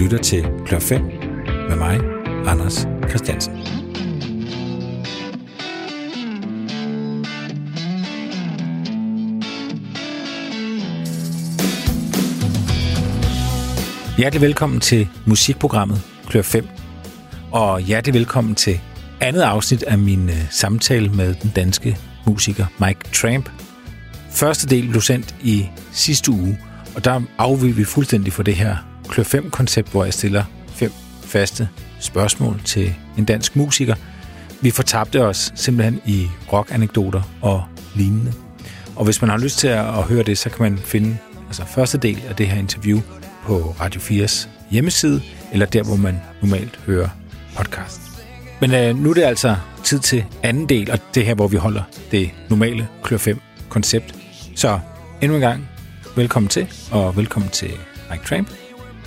lytter til Klør 5 med mig, Anders Christiansen. Hjertelig velkommen til musikprogrammet Klør 5, og hjertelig velkommen til andet afsnit af min øh, samtale med den danske musiker Mike Tramp. Første del blev sendt i sidste uge, og der afviger vi fuldstændig for det her Klør 5-koncept, hvor jeg stiller fem faste spørgsmål til en dansk musiker. Vi fortabte os simpelthen i rockanekdoter og lignende. Og hvis man har lyst til at høre det, så kan man finde altså første del af det her interview på Radio 4's hjemmeside, eller der, hvor man normalt hører podcast. Men øh, nu er det altså tid til anden del, og det her, hvor vi holder det normale Klør 5-koncept. Så endnu en gang, velkommen til, og velkommen til Mike Tramp.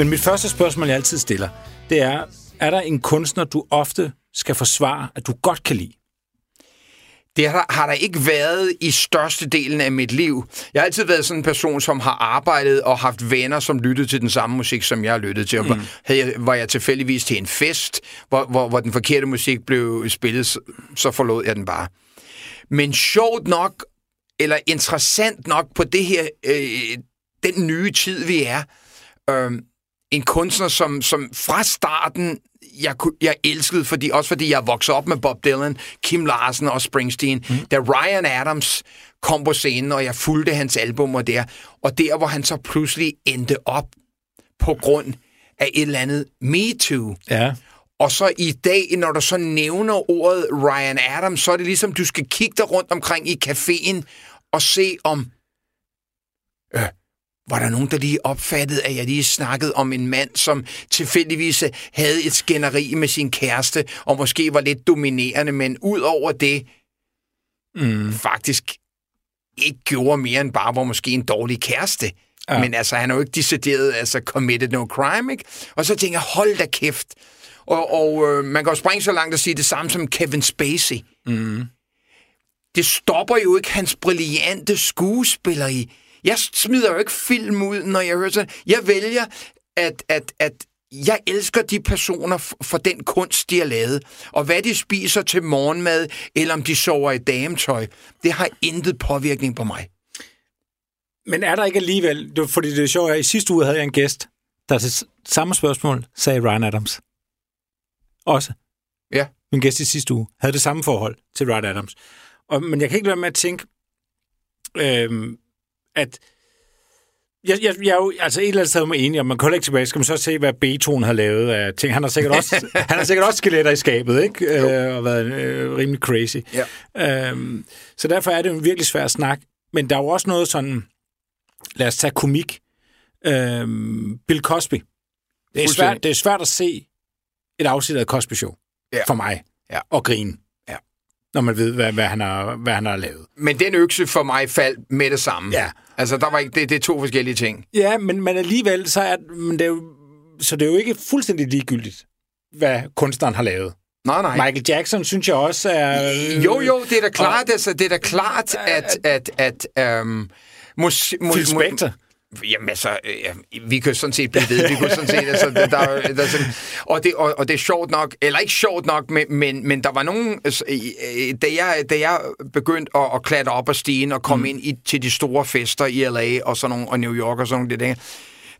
Men mit første spørgsmål, jeg altid stiller, det er, er der en kunstner, du ofte skal forsvare, at du godt kan lide? Det har, har der ikke været i største delen af mit liv. Jeg har altid været sådan en person, som har arbejdet og haft venner, som lyttede til den samme musik, som jeg har lyttet til. Mm. Havde jeg, var jeg tilfældigvis til en fest, hvor, hvor, hvor den forkerte musik blev spillet, så, så forlod jeg den bare. Men sjovt nok, eller interessant nok på det her, øh, den nye tid, vi er, øh, en kunstner, som, som fra starten jeg, jeg elskede, fordi, også fordi jeg voksede op med Bob Dylan, Kim Larsen og Springsteen. Mm. Da Ryan Adams kom på scenen, og jeg fulgte hans albumer der, og der, hvor han så pludselig endte op på grund af et eller andet Me Too. Ja. Og så i dag, når du så nævner ordet Ryan Adams, så er det ligesom, du skal kigge dig rundt omkring i caféen og se om... Øh, var der nogen, der lige opfattede, at jeg lige snakkede om en mand, som tilfældigvis havde et skænderi med sin kæreste, og måske var lidt dominerende, men ud over det, mm. faktisk ikke gjorde mere end bare var måske en dårlig kæreste. Ja. Men altså, han har jo ikke decideret altså, committed no crime, ikke? Og så tænker jeg, hold da kæft. Og, og øh, man kan jo springe så langt og sige det samme som Kevin Spacey. Mm. Det stopper jo ikke hans brillante skuespilleri. Jeg smider jo ikke film ud, når jeg hører sådan. Jeg vælger, at, at, at jeg elsker de personer for den kunst, de har lavet. Og hvad de spiser til morgenmad, eller om de sover i dametøj, det har intet påvirkning på mig. Men er der ikke alligevel, fordi det er sjovt, at i sidste uge havde jeg en gæst, der til samme spørgsmål sagde Ryan Adams. Også. Ja. Min gæst i sidste uge havde det samme forhold til Ryan Adams. Og, men jeg kan ikke lade med at tænke, øh, at jeg, jeg, jeg er jo altså et eller andet sted med enig, og man kan ikke tilbage, skal man så se, hvad Beethoven har lavet af ting. Han har sikkert også, han har sikkert også skeletter i skabet, ikke? Øh, og været øh, rimelig crazy. Ja. Øhm, så derfor er det en virkelig svær snak. Men der er jo også noget sådan, lad os tage komik. Øhm, Bill Cosby. Det er, svært, det er svært at se et afsnit af Cosby Show ja. for mig ja. og grine når man ved, hvad, hvad, han har, hvad han har lavet. Men den økse for mig faldt med det samme. Ja. Altså, der var ikke, det, det er to forskellige ting. Ja, men, men alligevel, så er, men det er jo, så det er jo ikke fuldstændig ligegyldigt, hvad kunstneren har lavet. Nej, nej. Michael Jackson, synes jeg også er... Jo, jo, det er da klart, og, altså, det er da klart at... at, at, at um, mus, mus, Phil Spector. Jamen altså, ja, vi kan sådan set blive ved. Vi kunne sådan set, altså, der, der, der, sådan, og, det, og, og det er sjovt nok, eller ikke sjovt nok, men, men, men der var nogen, altså, da jeg, da jeg begyndte at, at klatre op ad stigen og komme mm. ind i, til de store fester i LA og, sådan nogle, og New York og sådan nogle, det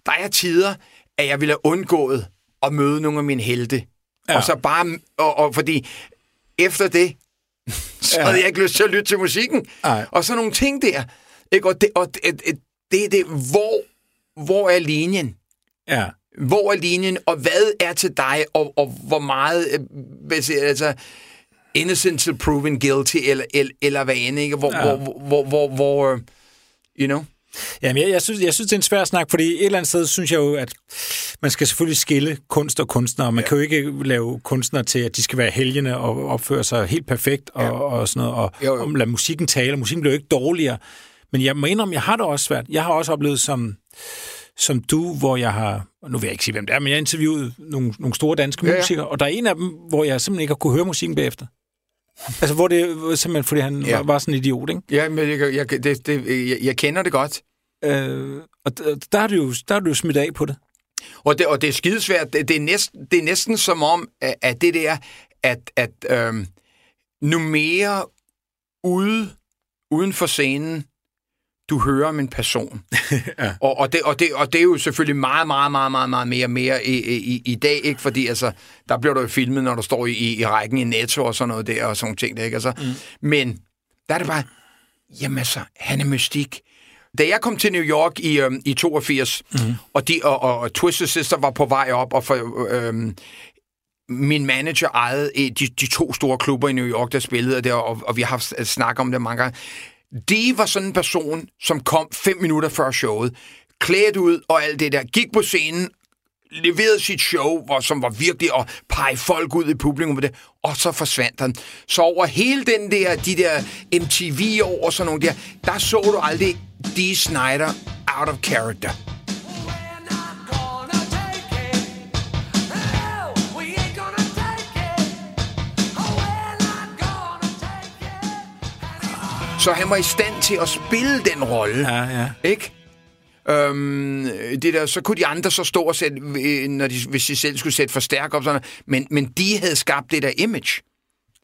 der er tider, at jeg ville have undgået at møde nogle af mine helte. Ja. Og så bare, og, og fordi efter det, så ja. havde jeg ikke lyst til at lytte til musikken. Ej. Og så nogle ting der. Ikke? Og, det, og det, det er det, hvor, hvor er linjen? Ja. Hvor er linjen, og hvad er til dig, og, og hvor meget, øh, altså, innocent to proven guilty, eller, eller, eller hvad end, ikke? Hvor, ja. hvor, hvor, hvor, hvor, øh, you know? Jamen, jeg, jeg, synes, jeg synes, det er en svær snak, fordi et eller andet sted synes jeg jo, at man skal selvfølgelig skille kunst og kunstnere. Man ja. kan jo ikke lave kunstnere til, at de skal være helgene og opføre sig helt perfekt og, ja. og sådan noget, og, jo, jo. og lade musikken tale. Musikken bliver jo ikke dårligere. Men jeg må indrømme, jeg har det også svært. Jeg har også oplevet som, som du, hvor jeg har, nu vil jeg ikke sige, hvem det er, men jeg har interviewet nogle, nogle store danske ja, ja. musikere, og der er en af dem, hvor jeg simpelthen ikke har kunne høre musikken bagefter. Altså, hvor det simpelthen, fordi han ja. var, var sådan en idiot, ikke? Ja, men jeg, jeg, det, det, jeg, jeg kender det godt. Øh, og der er, du jo, der er du jo smidt af på det. Og det, og det er skidesvært. Det, det, er næsten, det er næsten som om, at det der, at, at øhm, nu mere ude, uden for scenen, du hører om en person. ja. og, og, det, og, det, og det er jo selvfølgelig meget, meget, meget, meget, meget mere mere i, i, i dag, ikke? Fordi altså, der bliver du jo filmet, når du står i, i, i rækken i Netto og sådan noget der, og sådan ting der, ikke? Altså, mm. Men der er det bare, jamen altså, han er mystik. Da jeg kom til New York i, øhm, i 82, mm. og, de, og, og, og Twisted Sister var på vej op, og for, øhm, min manager ejede de, de to store klubber i New York, der spillede der, og, og vi har haft snak om det mange gange. De var sådan en person, som kom fem minutter før showet, klædt ud og alt det der, gik på scenen, leverede sit show, hvor, som var virkelig at pege folk ud i publikum med det, og så forsvandt han. Så over hele den der, de der MTV-år og sådan nogle der, der så du aldrig D. Snyder out of character. Så han var i stand til at spille den rolle. Ja, ja. Ikke? Øhm, det der, så kunne de andre så stå og sætte, øh, når de, hvis de selv skulle sætte forstærk op, sådan, men, men de havde skabt det der image.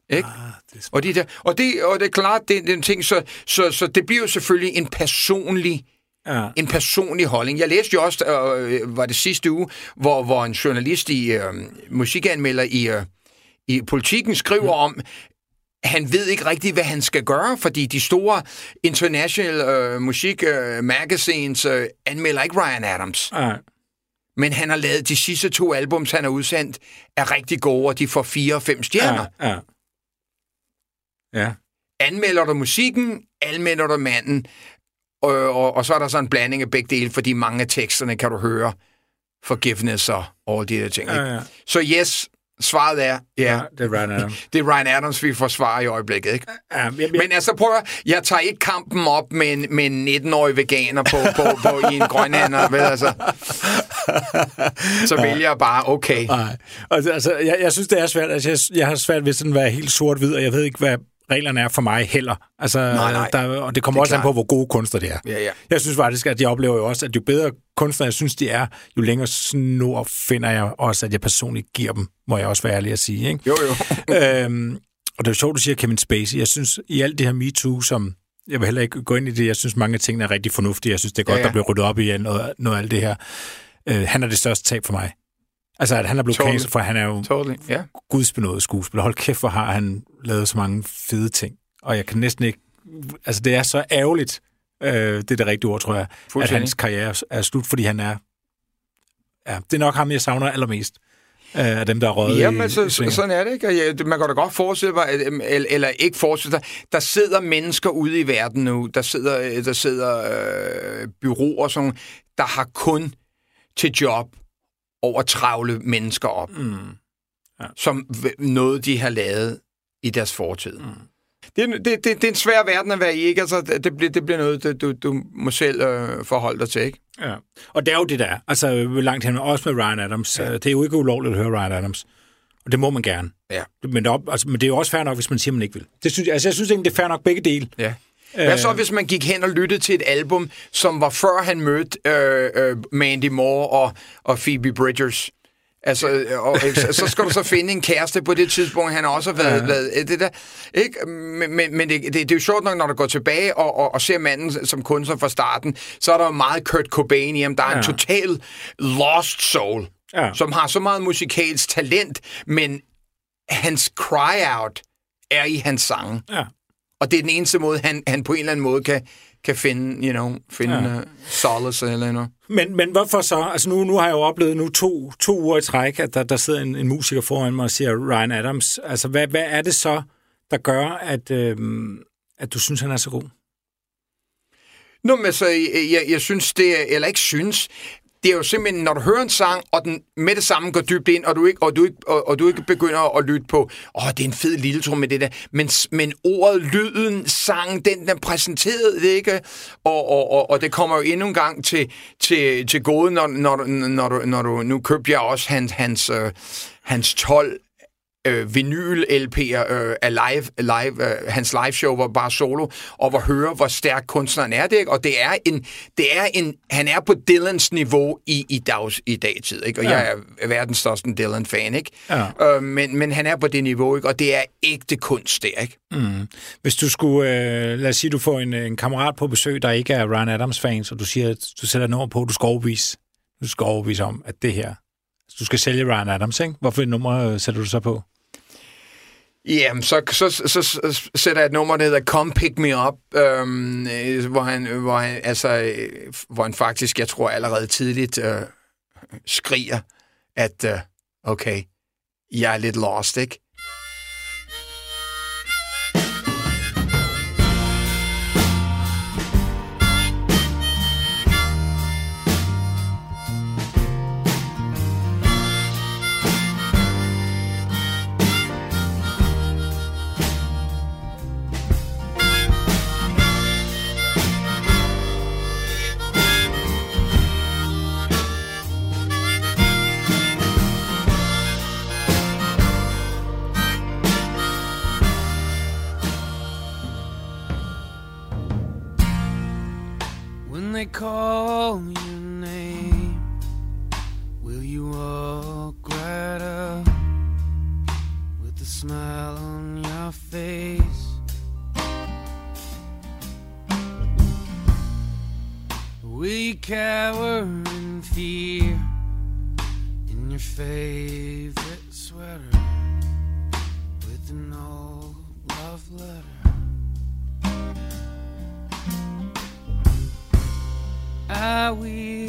Ikke? Ah, det og, de der, og, det, og det er klart, det, det er en ting, så, så, så det bliver jo selvfølgelig en personlig Ja. En personlig holdning. Jeg læste jo også, øh, var det sidste uge, hvor, hvor en journalist i øh, musikanmelder i, øh, i Politiken skriver ja. om, han ved ikke rigtigt, hvad han skal gøre, fordi de store international øh, musik øh, magazines øh, anmelder ikke Ryan Adams. Ja. Men han har lavet de sidste to albums, han har udsendt, er rigtig gode, og de får fire og fem stjerner. Ja, ja. ja. Anmelder du musikken, anmelder du manden, og, og, og så er der sådan en blanding af begge dele, fordi mange af teksterne kan du høre forgiveness og alle de der ting. Ja, ja. Så yes, Svaret er, ja. ja det er Ryan Adams. det er Ryan Adams, vi forsvarer i øjeblikket, ikke? Ja, jeg, jeg... Men altså, prøv at, jeg tager ikke kampen op med en, med en 19-årig veganer på, på, på, i en grønhænder, vel altså. Så ja. vælger jeg bare, okay. Nej. Altså, altså jeg, jeg synes, det er svært. Altså, jeg, jeg har svært ved sådan at være helt sort-hvid, og jeg ved ikke, hvad reglerne er for mig heller. Altså, nej, nej. Der, og det kommer det også klart. an på, hvor gode kunstnere det er. Ja, ja. Jeg synes faktisk, at jeg oplever jo også, at jo bedre kunstnere jeg synes, de er, jo længere snor finder jeg også, at jeg personligt giver dem, må jeg også være ærlig at sige. Ikke? Jo, jo. øhm, og det er jo sjovt, du siger Kevin Spacey. Jeg synes, i alt det her MeToo, som jeg vil heller ikke gå ind i det, jeg synes, mange af tingene er rigtig fornuftige. Jeg synes, det er godt, ja, ja. der bliver ryddet op i noget, noget af alt det her. Øh, han er det største tab for mig. Altså, at han er blevet totally. cancelled, for han er jo totally. yeah. gudsbenået skuespiller. Hold kæft, hvor har han lavet så mange fede ting. Og jeg kan næsten ikke... Altså, det er så ærgerligt, øh, det er det rigtige ord, tror jeg, at hans karriere er slut, fordi han er... Ja, det er nok ham, jeg savner allermest øh, af dem, der er røget Jamen, så, i sådan er det ikke. Man kan da godt forestille sig, eller, eller ikke forestille sig, der sidder mennesker ude i verden nu, der sidder, der sidder øh, byråer, sådan, der har kun til job over travle mennesker op, mm. ja. som noget, de har lavet i deres fortid. Mm. Det, det, det, det er en svær verden at være i, ikke? Altså, det, bliver, det bliver noget, du, du må selv øh, forholde dig til, ikke? Ja, og det er jo det der. Altså, langt hen, også med Ryan Adams. Ja. Det er jo ikke ulovligt at høre Ryan Adams. Og det må man gerne. Ja. Men, det, altså, men det er jo også fair nok, hvis man siger, man ikke vil. Det synes, altså, jeg synes egentlig, det er fair nok begge dele. Ja. Hvad så, hvis man gik hen og lyttede til et album, som var før han mødte øh, øh, Mandy Moore og, og Phoebe Bridgers? Altså, og, så skal du så finde en kæreste på det tidspunkt, han også har været, ja. været det der. Ikke? Men, men, det, det, det er jo sjovt nok, når du går tilbage og, og, og ser manden som kunstner fra starten, så er der jo meget Kurt Cobain i ham. Der er ja. en total lost soul, ja. som har så meget musikalsk talent, men hans cry-out er i hans sange. Ja. Og det er den eneste måde, han, han på en eller anden måde kan, kan finde, you know, finde ja. uh, solace eller noget. Men, men hvorfor så? Altså nu, nu har jeg jo oplevet nu to, to uger i træk, at der, der sidder en, en musiker foran mig og siger Ryan Adams. Altså hvad, hvad er det så, der gør, at, øh, at du synes, han er så god? Nå, men så, jeg, jeg, synes det, er, eller ikke synes, det er jo simpelthen, når du hører en sang, og den med det samme går dybt ind, og du ikke, og du ikke, og, og du ikke begynder at lytte på, åh, det er en fed lille trum med det der, men, men ordet, lyden, sangen, den er præsenteret, ikke? Og, og, og, og det kommer jo endnu en gang til, til, til gode, når, når, når, du, når du, nu købte jeg også hans, hans, øh, hans 12 øh, vinyl-LP'er øh, af live, live øh, hans live-show var bare solo, og hvor høre, hvor stærk kunstneren er det, ikke? Og det er en, det er en, han er på Dylans niveau i, i, dags, i dagtid, ikke? Og ja. jeg er verdens største Dylan-fan, ikke? Ja. Øh, men, men han er på det niveau, ikke? Og det er ægte kunst, det, ikke? Mm. Hvis du skulle, øh, lad os sige, du får en, en kammerat på besøg, der ikke er Ryan Adams-fan, så du siger, du sætter nummer på, du skal overbevise, du skal overbevise om, at det her, du skal sælge Ryan Adams, ikke? Hvorfor nummer øh, sætter du så på? Jamen, så, så, så, så sætter jeg et nummer, der hedder Come Pick Me Up, øhm, øh, hvor, han, hvor, han, altså, øh, hvor han faktisk, jeg tror allerede tidligt, øh, skriger, at øh, okay, jeg er lidt lost, ikke? Call your name, will you walk right up with a smile on your face? Will you cower in fear in your favorite I wish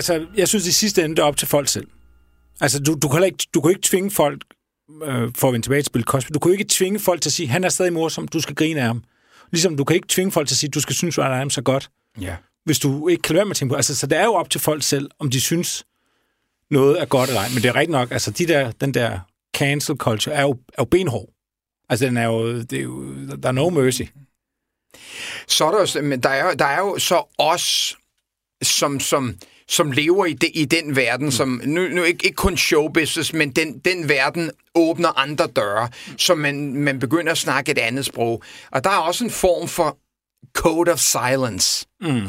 Altså, jeg synes i sidste ende, det er op til folk selv. Altså, du, du, kan, ikke, du kan ikke tvinge folk, øh, for at vende tilbage til Bill Cosby, du kan ikke tvinge folk til at sige, han er stadig morsom, du skal grine af ham. Ligesom du kan ikke tvinge folk til at sige, du skal synes, at han er så godt, Ja. hvis du ikke kan være med at tænke på. Altså, så det er jo op til folk selv, om de synes, noget er godt eller ej. Men det er rigtigt nok, altså de der, den der cancel culture er jo, er jo benhård. Altså, den er jo, det er jo, der er no mercy. Så er der, men der er, der er jo så os, som, som, som lever i, de, i den verden, mm. som nu, nu ikke, ikke kun showbusiness, men den, den verden åbner andre døre, så man, man begynder at snakke et andet sprog. Og der er også en form for code of silence. Mm.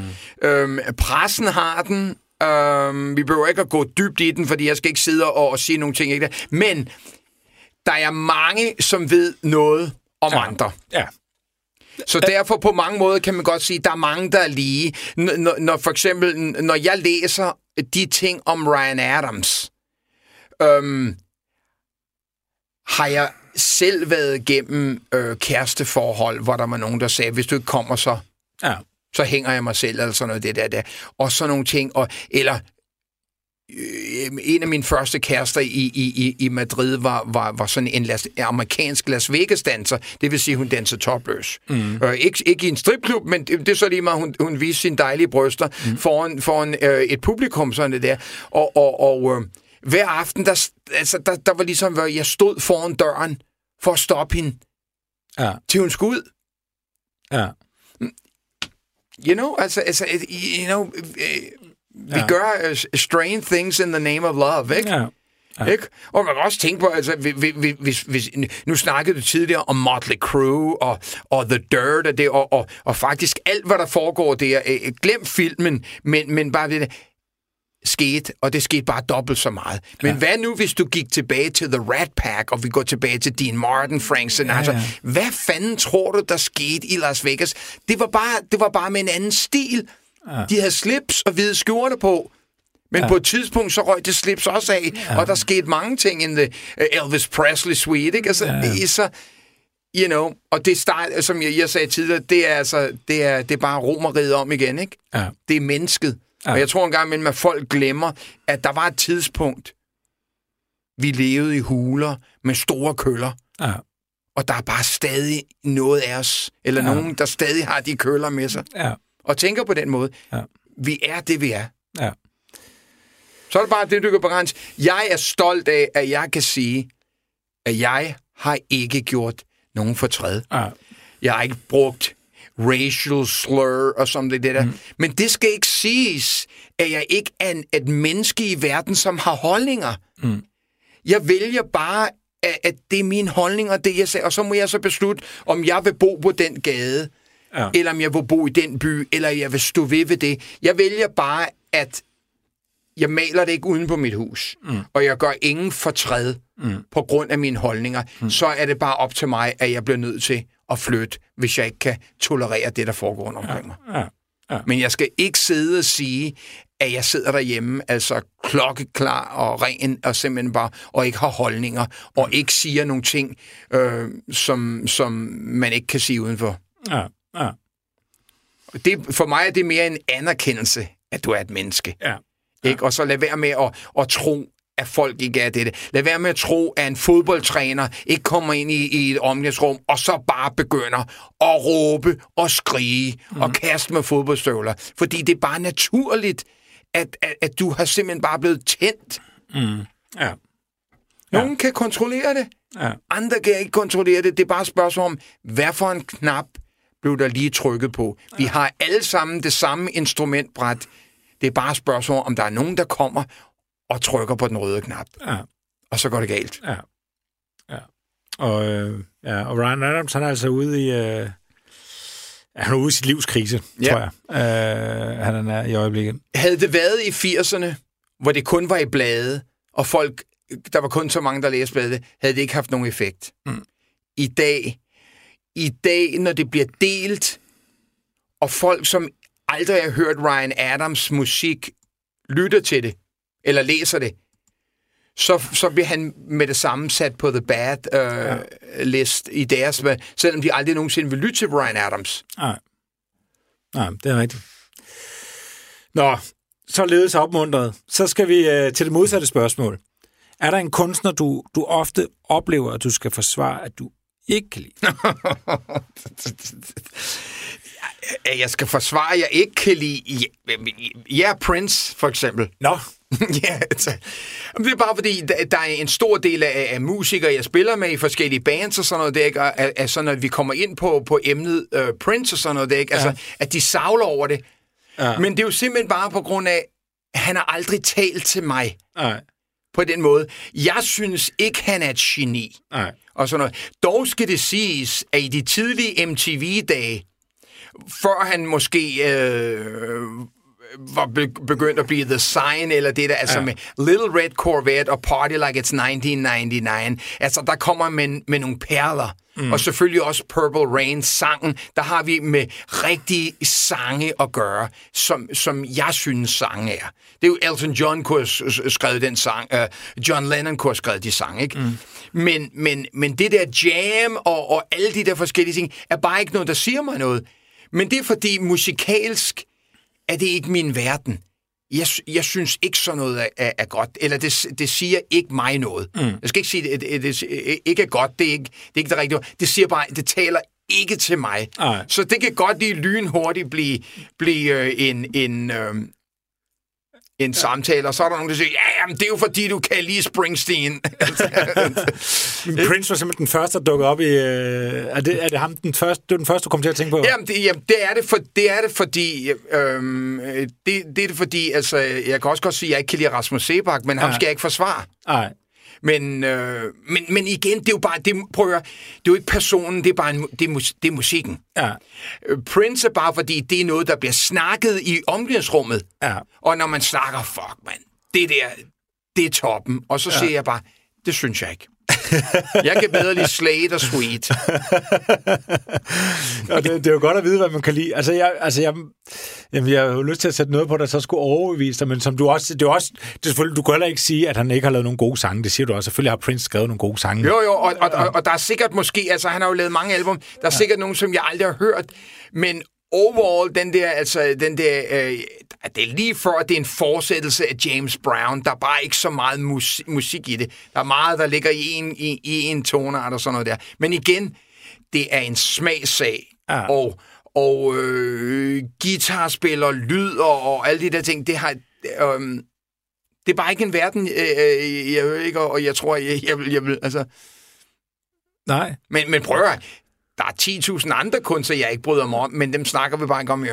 Øhm, pressen har den. Øhm, vi behøver ikke at gå dybt i den, fordi jeg skal ikke sidde og, og sige nogle ting. Ikke? Men der er mange, som ved noget om ja. andre. Ja. Så derfor på mange måder kan man godt sige, at der er mange, der er lige. Når, når for eksempel, når jeg læser de ting om Ryan Adams, øhm, har jeg selv været igennem øh, kæresteforhold, hvor der var nogen, der sagde, hvis du ikke kommer, så, Ja. så hænger jeg mig selv, eller sådan noget det der, der. Og sådan nogle ting. Og, eller en af mine første kærester i, i, i- Madrid var, var, var sådan en las, amerikansk Las Vegas-danser. Det vil sige, hun danser topløs. Mm. Øh, ikke, ikke i en stripklub, men det, det er så lige meget, hun, hun viste sine dejlige bryster mm. foran, foran øh, et publikum, sådan det der. Og, og, og øh, hver aften, der, altså, der, der var ligesom, hvor jeg stod foran døren for at stoppe hende, Ja. til hun skulle ud. Ja. You know, altså, altså you know, øh, vi Ja. gør uh, strange things in the name of love, ikke? Ja. Ja. Ikke? Og man kan også tænke på, altså, hvis, hvis, hvis, hvis, nu snakkede du tidligere om Motley Crue og, og The Dirt og, det, og, og, og faktisk alt, hvad der foregår der. Øh, glem filmen, men, men bare det skete, og det skete bare dobbelt så meget. Men ja. hvad nu, hvis du gik tilbage til The Rat Pack, og vi går tilbage til Dean Martin, Frank Sinatra? Ja. ja. Hvad fanden tror du, der skete i Las Vegas? Det var bare, det var bare med en anden stil. Ja. De havde slips og hvide skjorter på. Men ja. på et tidspunkt, så røg det slips også af, ja. og der skete mange ting i uh, Elvis Presley suite, ikke? Altså, ja. det er så, you know, og det start, som jeg, jeg sagde tidligere, det er altså, det er, det er bare romeriet om igen, ikke? Ja. Det er mennesket. Ja. Og jeg tror engang imellem, at folk glemmer, at der var et tidspunkt, vi levede i huler med store køller, Ja. og der er bare stadig noget af os, eller ja. nogen, der stadig har de køller med sig, Ja. Og tænker på den måde. Ja. Vi er det, vi er. Ja. Så er det bare det, du kan begrænse. Jeg er stolt af, at jeg kan sige, at jeg har ikke gjort nogen fortræd. Ja. Jeg har ikke brugt racial slur og sådan det der. Mm. Men det skal ikke siges, at jeg ikke er en, et menneske i verden, som har holdninger. Mm. Jeg vælger bare, at, at det er mine holdninger, det jeg siger, og så må jeg så beslutte, om jeg vil bo på den gade, Ja. eller om jeg vil bo i den by, eller jeg vil stå ved ved det. Jeg vælger bare, at jeg maler det ikke uden på mit hus, mm. og jeg gør ingen fortræd mm. på grund af mine holdninger, mm. så er det bare op til mig, at jeg bliver nødt til at flytte, hvis jeg ikke kan tolerere det, der foregår rundt omkring mig. Ja. Ja. Men jeg skal ikke sidde og sige, at jeg sidder derhjemme, altså klokkeklar og ren, og simpelthen bare, og ikke har holdninger, og ikke siger nogle ting, øh, som, som man ikke kan sige udenfor. Ja. Ja. Det, for mig er det mere en anerkendelse, at du er et menneske. Ja. Ikke? Og så lad være med at, at tro, at folk ikke er det. Lad være med at tro, at en fodboldtræner ikke kommer ind i, i et omklædningsrum, og så bare begynder at råbe og skrige mm. og kaste med fodboldstøvler. Fordi det er bare naturligt, at, at, at du har simpelthen bare blevet tændt. Ja. Nogen ja. kan kontrollere det, Ja. andre kan ikke kontrollere det. Det er bare et spørgsmål om, hvad for en knap blev der lige trykket på. Vi har alle sammen det samme instrumentbræt. Det er bare et spørgsmål om, der er nogen, der kommer og trykker på den røde knap. Ja. Og så går det galt. Ja. ja. Og, øh, ja. og Ryan Adams, han er altså ude i... Øh, han er ude i sit livs krise, Ja. tror jeg. Øh, han er i øjeblikket. Havde det været i 80'erne, hvor det kun var i blade, og folk, der var kun så mange, der læste blade, havde det ikke haft nogen effekt. Mm. I dag, i dag, når det bliver delt, og folk, som aldrig har hørt Ryan Adams musik, lytter til det, eller læser det, så, så bliver han med det samme sat på The Bad øh, ja. list i deres, selvom de aldrig nogensinde vil lytte til Ryan Adams. Nej. Nej, det er rigtigt. Nå, således opmuntret. Så skal vi øh, til det modsatte spørgsmål. Er der en kunstner, du, du ofte oplever, at du skal forsvare, at du ikke kan lide? jeg skal forsvare, at jeg ikke kan lide... Ja, Prince, for eksempel. Nå, ja, altså, det er bare fordi, der, der er en stor del af, af musikere, jeg spiller med i forskellige bands og sådan noget, det er ikke, at, at sådan, at vi kommer ind på, på emnet uh, Prince og sådan noget, det er ikke, ja. altså, at de savler over det. Ja. Men det er jo simpelthen bare på grund af, at han har aldrig talt til mig nej, på den måde. Jeg synes ikke, han er et geni nej. Og sådan noget. Dog skal det siges, at i de tidlige MTV-dage, før han måske øh, var be- begyndt at blive The Sign, eller det der, altså Ja. med Little Red Corvette og Party Like It's 1999, altså der kommer med, med nogle perler. Mm. Og selvfølgelig også Purple Rain, sangen, der har vi med rigtige sange at gøre, som, som jeg synes sange er. Det er jo Elton John kunne have skrevet den sang, uh, John Lennon kunne have skrevet de sange, ikke? Mm. Men, men, men det der jam og, og alle de der forskellige ting, er bare ikke noget, der siger mig noget. Men det er fordi musikalsk er det ikke min verden. Jeg, jeg synes ikke sådan noget er, er, godt, eller det, det siger ikke mig noget. Mm. Jeg skal ikke sige, at det, det, det ikke er godt, det er ikke det, er ikke det rigtige. Det siger bare, det taler ikke til mig. Nej. Så det kan godt lige lynhurtigt blive, blive øh, en, en, øh, en samtale, og så er der nogen, der siger, ja, jamen, det er jo fordi, du kan lide Springsteen. Men Prince var simpelthen den første, der dukkede op i... Øh, er, det, er det ham den første, det var den første, du kom til at tænke på? Jamen, det, jamen det, er det, for, det er det, fordi... Øhm, øh, det, det er det, fordi... Altså, jeg kan også godt sige, at jeg ikke kan lide Rasmus Sebak, men ja. ham skal jeg ikke forsvare. Nej. Men, øh, men, men igen, det er jo bare... Det, prøv at høre, det er jo ikke personen, det er bare en, det er, det er musikken. Ja. Øh, Prince er bare, fordi det er noget, der bliver snakket i omklædningsrummet. Ja. Og når man snakker, fuck, mand, det der, det er toppen. Og så ja. siger jeg bare, det synes jeg ikke. jeg kan bedre lide Slade og Sweet. Og det, det er jo godt at vide, hvad man kan lide. Altså, jeg, altså jeg, jamen, jeg har jo lyst til at sætte noget på, der så skulle overbevise dig, men som du også, det er også, det er selvfølgelig, du kan heller ikke sige, at han ikke har lavet nogle gode sange. Det siger du også. Selvfølgelig har Prince skrevet nogle gode sange. Jo, jo, og, og, og, og der er sikkert måske, altså han har jo lavet mange album, der er sikkert nogen, som jeg aldrig har hørt, men overall, den der, altså, den der, øh, det er lige før, at det er en fortsættelse af James Brown. Der er bare ikke så meget mus- musik i det. Der er meget, der ligger i en, i, i en tonart og sådan noget der. Men igen, det er en smagssag. Ja. Og, og øh, guitarspiller, lyd og, og alle de der ting, det har... Øh, det er bare ikke en verden, øh, øh, jeg ved ikke, og jeg tror, jeg, jeg, vil, jeg vil, altså... Nej. Men, men prøv at der er 10.000 andre kunster, jeg ikke bryder mig om, men dem snakker vi bare ikke om.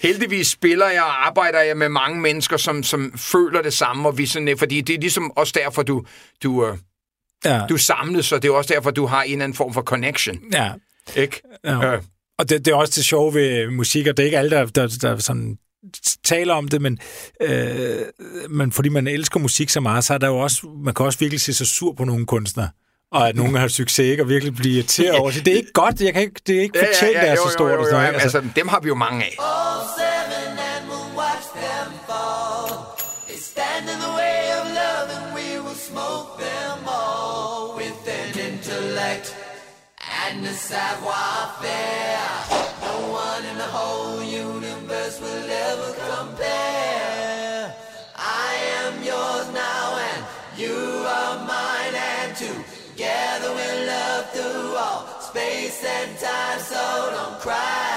Heldigvis spiller jeg og arbejder jeg med mange mennesker, som, som føler det samme, og vi sådan, fordi det er ligesom også derfor, du, du, øh, Ja. du samles, så det er også derfor, du har en eller anden form for connection. ja. Ikke? ja. Øh, Og det, det er også det sjove ved musik, og det er ikke alle, der, der, der sådan taler om det, men, øh, men fordi man elsker musik så meget, så er der jo også, man kan også virkelig se sig sur på nogle kunstnere, og at nogen har succes, ikke? Og virkelig blive irriteret over det. Det er ikke godt, jeg kan ikke, det er ikke fortjent, ja, ja, ja, det er så stort. og sådan noget, ikke? altså, dem har vi jo mange af. All so don't cry.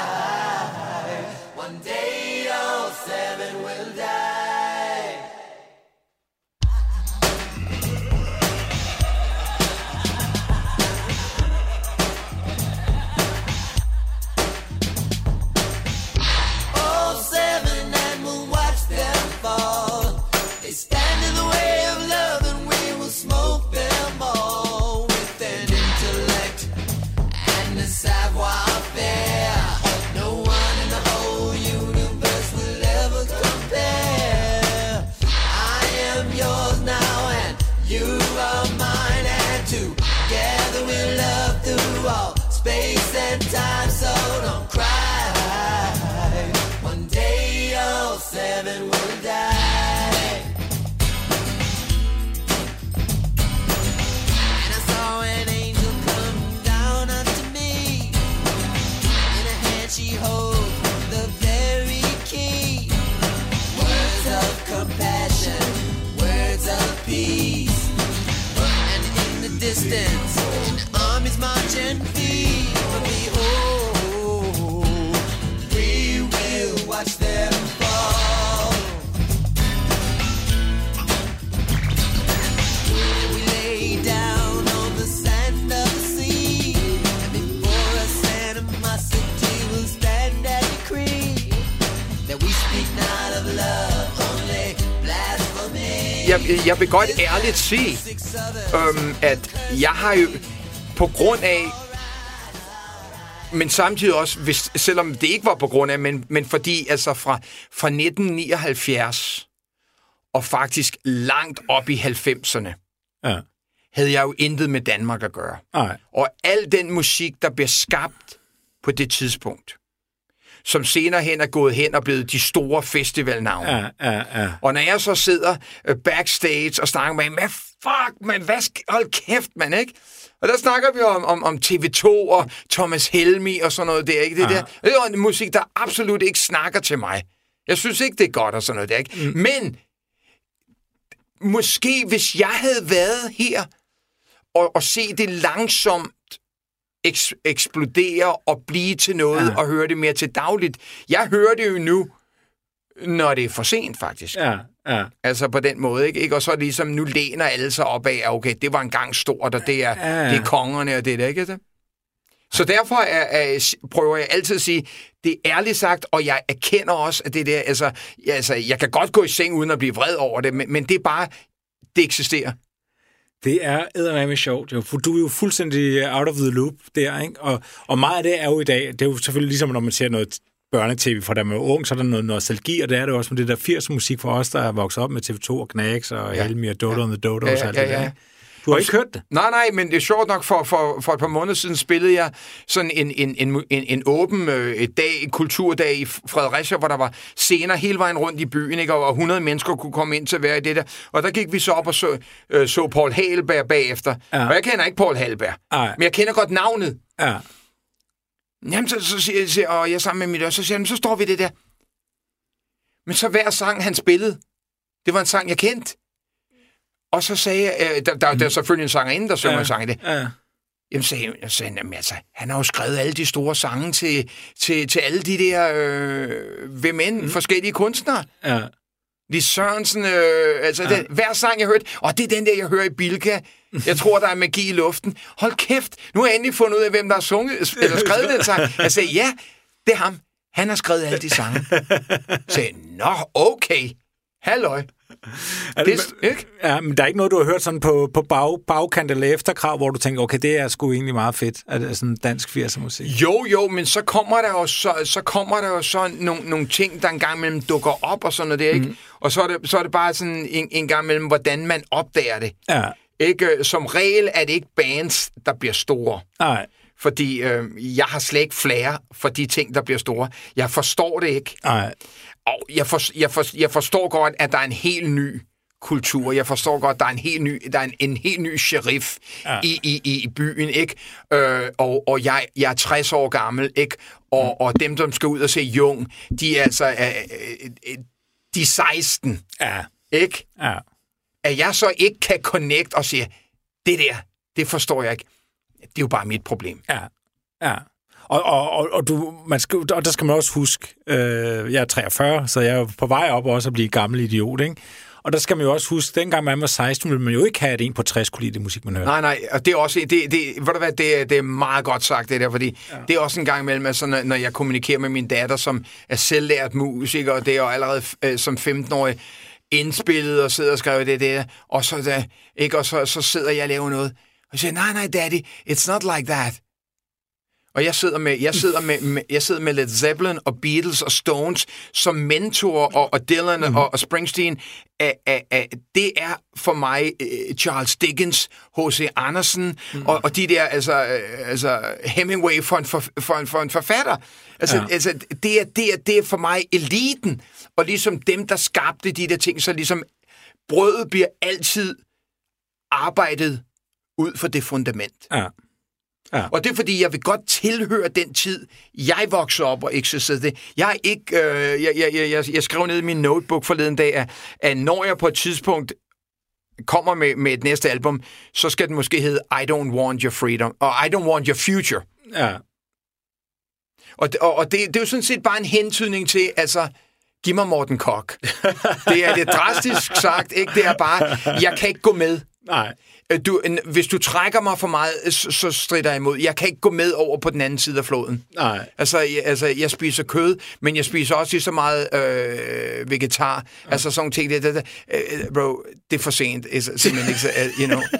Jeg, vil godt ærligt sige, øhm, at jeg har jo på grund af, men samtidig også, hvis, selvom det ikke var på grund af, men, men fordi altså fra, fra 1979 og faktisk langt op i 90'erne, Ja. havde jeg jo intet med Danmark at gøre. Nej. Og al den musik, der bliver skabt på det tidspunkt, som senere hen er gået hen og blevet de store festivalnavne. Ja, ja, ja. Og når jeg så sidder øh, backstage og snakker med ham, hvad fuck, man, hvad hold kæft, man, ikke? Og der snakker vi om, om, om TV2 og Thomas Helmi og sådan noget der, ikke? Det, Ja. der, det er musik, der absolut ikke snakker til mig. Jeg synes ikke, det er godt og sådan noget der, ikke? Mm. Men måske, hvis jeg havde været her og, og se det langsomt eks- eksplodere og blive til noget Ja. og høre det mere til dagligt. Jeg hører det jo nu, når det er for sent, faktisk. Ja, ja. Altså på den måde, ikke? ikke? Og så ligesom, nu læner alle sig op af, at okay, det var engang stort, og det er, Ja, det er kongerne, og det der, ikke? Så derfor er, er, prøver jeg altid at sige, det er ærligt sagt, og jeg erkender også, at det der, altså, altså, jeg kan godt gå i seng uden at blive vred over det, men, men det er bare, det eksisterer. Det er eddermame sjovt, jo, du er jo fuldstændig out of the loop der, ikke? Og, og meget af det er jo i dag, det er jo selvfølgelig ligesom, når man ser noget børnetv fra da man var ung, så er der noget nostalgi, og det er det også med det der 80'er musik for os, der er vokset op med TV2 og Knacks og ja. Ja. Helmi og Dodo ja. and the Dodos Ja, og alt ja, det der. Du har ikke hørt det? Nej, nej, men det er sjovt nok, for, for, for et par måneder siden spillede jeg sådan en, en, en, en, en åben øh, dag, en kulturdag i Fredericia, hvor der var scener hele vejen rundt i byen, ikke? og 100 mennesker kunne komme ind til at være i det der. Og der gik vi så op og så, øh, så Paul Halberg bagefter. Ja. Og jeg kender ikke Paul Halberg, Nej. men jeg kender godt navnet. Ja. Jamen, så, så siger jeg, og jeg er sammen med mit og så siger jeg, "Jamen, så står vi det der. Men så hver sang, han spillede, det var en sang, jeg kendte. Og så sagde jeg, øh, der, der, der er selvfølgelig en sangerinde, der synger Ja. en sang i det. Ja. Jamen, sagde, jeg, sagde, jamen, altså, han har jo skrevet alle de store sange til, til, til alle de der, øh, hvem end, mm. forskellige kunstnere. Ja. Lis Sørensen, øh, altså, ja. den, hver sang, jeg hørte, og det er den der, jeg hører i Bilka. Jeg tror, der er magi i luften. Hold kæft, nu har jeg endelig fundet ud af, hvem der har sunget, eller skrevet den sang. Jeg sagde, ja, det er ham. Han har skrevet alle de sange. Jeg sagde, nå, okay. Halløj. Er Det, ikke? Ja, men der er ikke noget, du har hørt sådan på, på bag, bagkant eller efterkrav, hvor du tænker, okay, det er sgu egentlig meget fedt, at det er sådan dansk 80'er musik. Jo, jo, men så kommer der jo så, så, kommer der jo så nogle, nogle ting, der engang imellem dukker op og sådan noget ikke? Mm. Og så er, det, så er det bare sådan en, en gang imellem, hvordan man opdager det. Ja, Ikke? Som regel er det ikke bands, der bliver store. nej, Fordi øh, jeg har slet ikke flere for de ting, der bliver store. Jeg forstår det ikke. nej. Og jeg, for, jeg, for, jeg forstår godt, at der er en helt ny kultur. Jeg forstår godt, der er en helt ny, der er en, en helt ny sheriff Ja. i, i, i byen, ikke? Øh, og og jeg, jeg er 60 år gammel, ikke? Og, og dem, som skal ud og se Jung, de er altså øh, øh, de er 16, Ja, ikke? ja. At jeg så ikke kan connect og sige, det der, det forstår jeg ikke. Det er jo bare mit problem. Ja, ja. Og, og, og, og, du, man skal, og der skal man også huske, øh, jeg er 43, så jeg er på vej op også at blive gammel idiot, ikke? Og der skal man jo også huske, dengang man var 16, ville man jo ikke have, at en på 60 kunne lide det musik, man hørte. Nej, nej, og det er også, det, det, ved du hvad, det, det er meget godt sagt, det der, fordi ja. det er også en gang imellem, altså, når, når jeg kommunikerer med min datter, som er selvlært musiker, og det er jo allerede øh, som 15-årig indspillet og sidder og skriver det der, og så, der, ikke, og så, så sidder jeg og laver noget, og siger, nej, nej, daddy, it's not like that. Og jeg sidder med, jeg sidder med, med, jeg sidder med Led Zeppelin og Beatles og Stones som mentorer, og, og Dylan mm. og, og Springsteen. Er, er, er, det er for mig uh, Charles Dickens, H.C. Andersen mm. og, og de der, altså, øh, altså Hemingway for en, for, for en, for en forfatter. Altså, Ja. altså det, er, det, er, det er for mig eliten, og ligesom dem, der skabte de der ting, så ligesom brødet bliver altid arbejdet ud for det fundament. Ja. Og det er fordi, jeg vil godt tilhøre den tid, jeg voksede op og eksisterede det. Jeg er ikke, øh, jeg, jeg, jeg, jeg, jeg skrev ned i min notebook forleden dag, at, at når jeg på et tidspunkt kommer med, med et næste album, så skal den måske hedde I Don't Want Your Freedom, og I Don't Want Your Future. Ja. Og, og, og det, det er jo sådan set bare en hentydning til, altså, giv mig Morten Kok. det er det drastisk sagt, ikke? Det er bare, jeg kan ikke gå med. Nej. Øh, Du, hvis du trækker mig for meget, så, så strider jeg imod. Jeg kan ikke gå med over på den anden side af floden. Nej. Altså, jeg, altså, jeg spiser kød, men jeg spiser også lige så meget øh, vegetar. Ja. Altså sådan ting. Det, det, det, øh, bro, det er for sent. Det er simpelthen ikke så, øh, you know.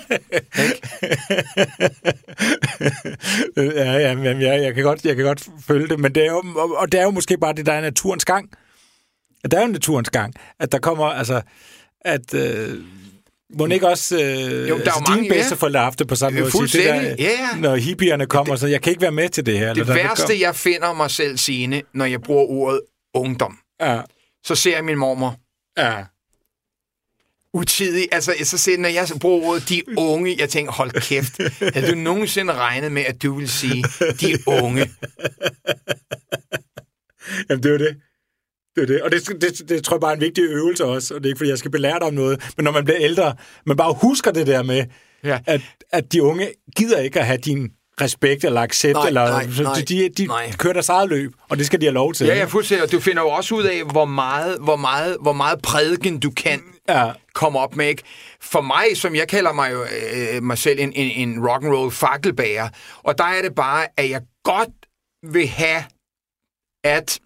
Ja, ja, men jeg, jeg, kan godt, jeg kan godt følge det, men det er jo, og, det er jo måske bare det, der er naturens gang. Der er jo naturens gang, at der kommer, altså, at... Øh, må ikke også... Øh, Jo, der er altså, jo dine mange, ja. bedsteforældre har haft det på samme måde. fuldstændig, det ja, ja. Når hippierne kommer, så jeg kan ikke være med til det her. Det eller der- værste, jeg finder mig selv sigende, når jeg bruger ordet ungdom, Ja, så ser jeg min mormor ja. utidig. Altså, så ser, når jeg bruger ordet de unge, jeg tænker, hold kæft. Har du nogensinde regnet med, at du vil sige de unge? Jamen, det jo det. Det er det. Og det, det, det tror jeg bare er en vigtig øvelse også, og det er ikke, fordi jeg skal belære dig om noget, men når man bliver ældre, man bare husker det der med, Ja. at, at de unge gider ikke at have din respekt eller accept, Nej, eller nej, så nej, de, de, de nej. kører deres eget løb, og det skal de have lov til. Ja, ja, fuldstændig. Og du finder jo også ud af, hvor meget, hvor meget, hvor meget prædiken du kan ja. komme op med. Ikke? For mig, som jeg kalder mig jo øh, mig selv en, en, en rock and roll fakkelbager, og der er det bare, at jeg godt vil have, at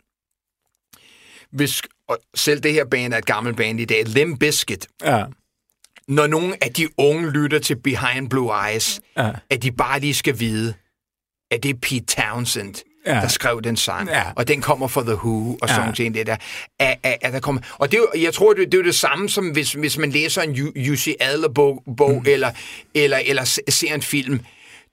hvis, og selv det her band er et gammelt band i dag, Limp Bizkit, ja. når nogle af de unge lytter til Behind Blue Eyes, Ja. at de bare lige skal vide, at det er Pete Townsend, Ja. der skrev den sang, Ja. og den kommer fra The Who, og sådan Ja. det der. At, at, at der kommer, og det er jeg tror, det, det er det samme, som hvis, hvis man læser en U.C. Adler-bog, bog, mm. eller, eller, eller se- ser en film.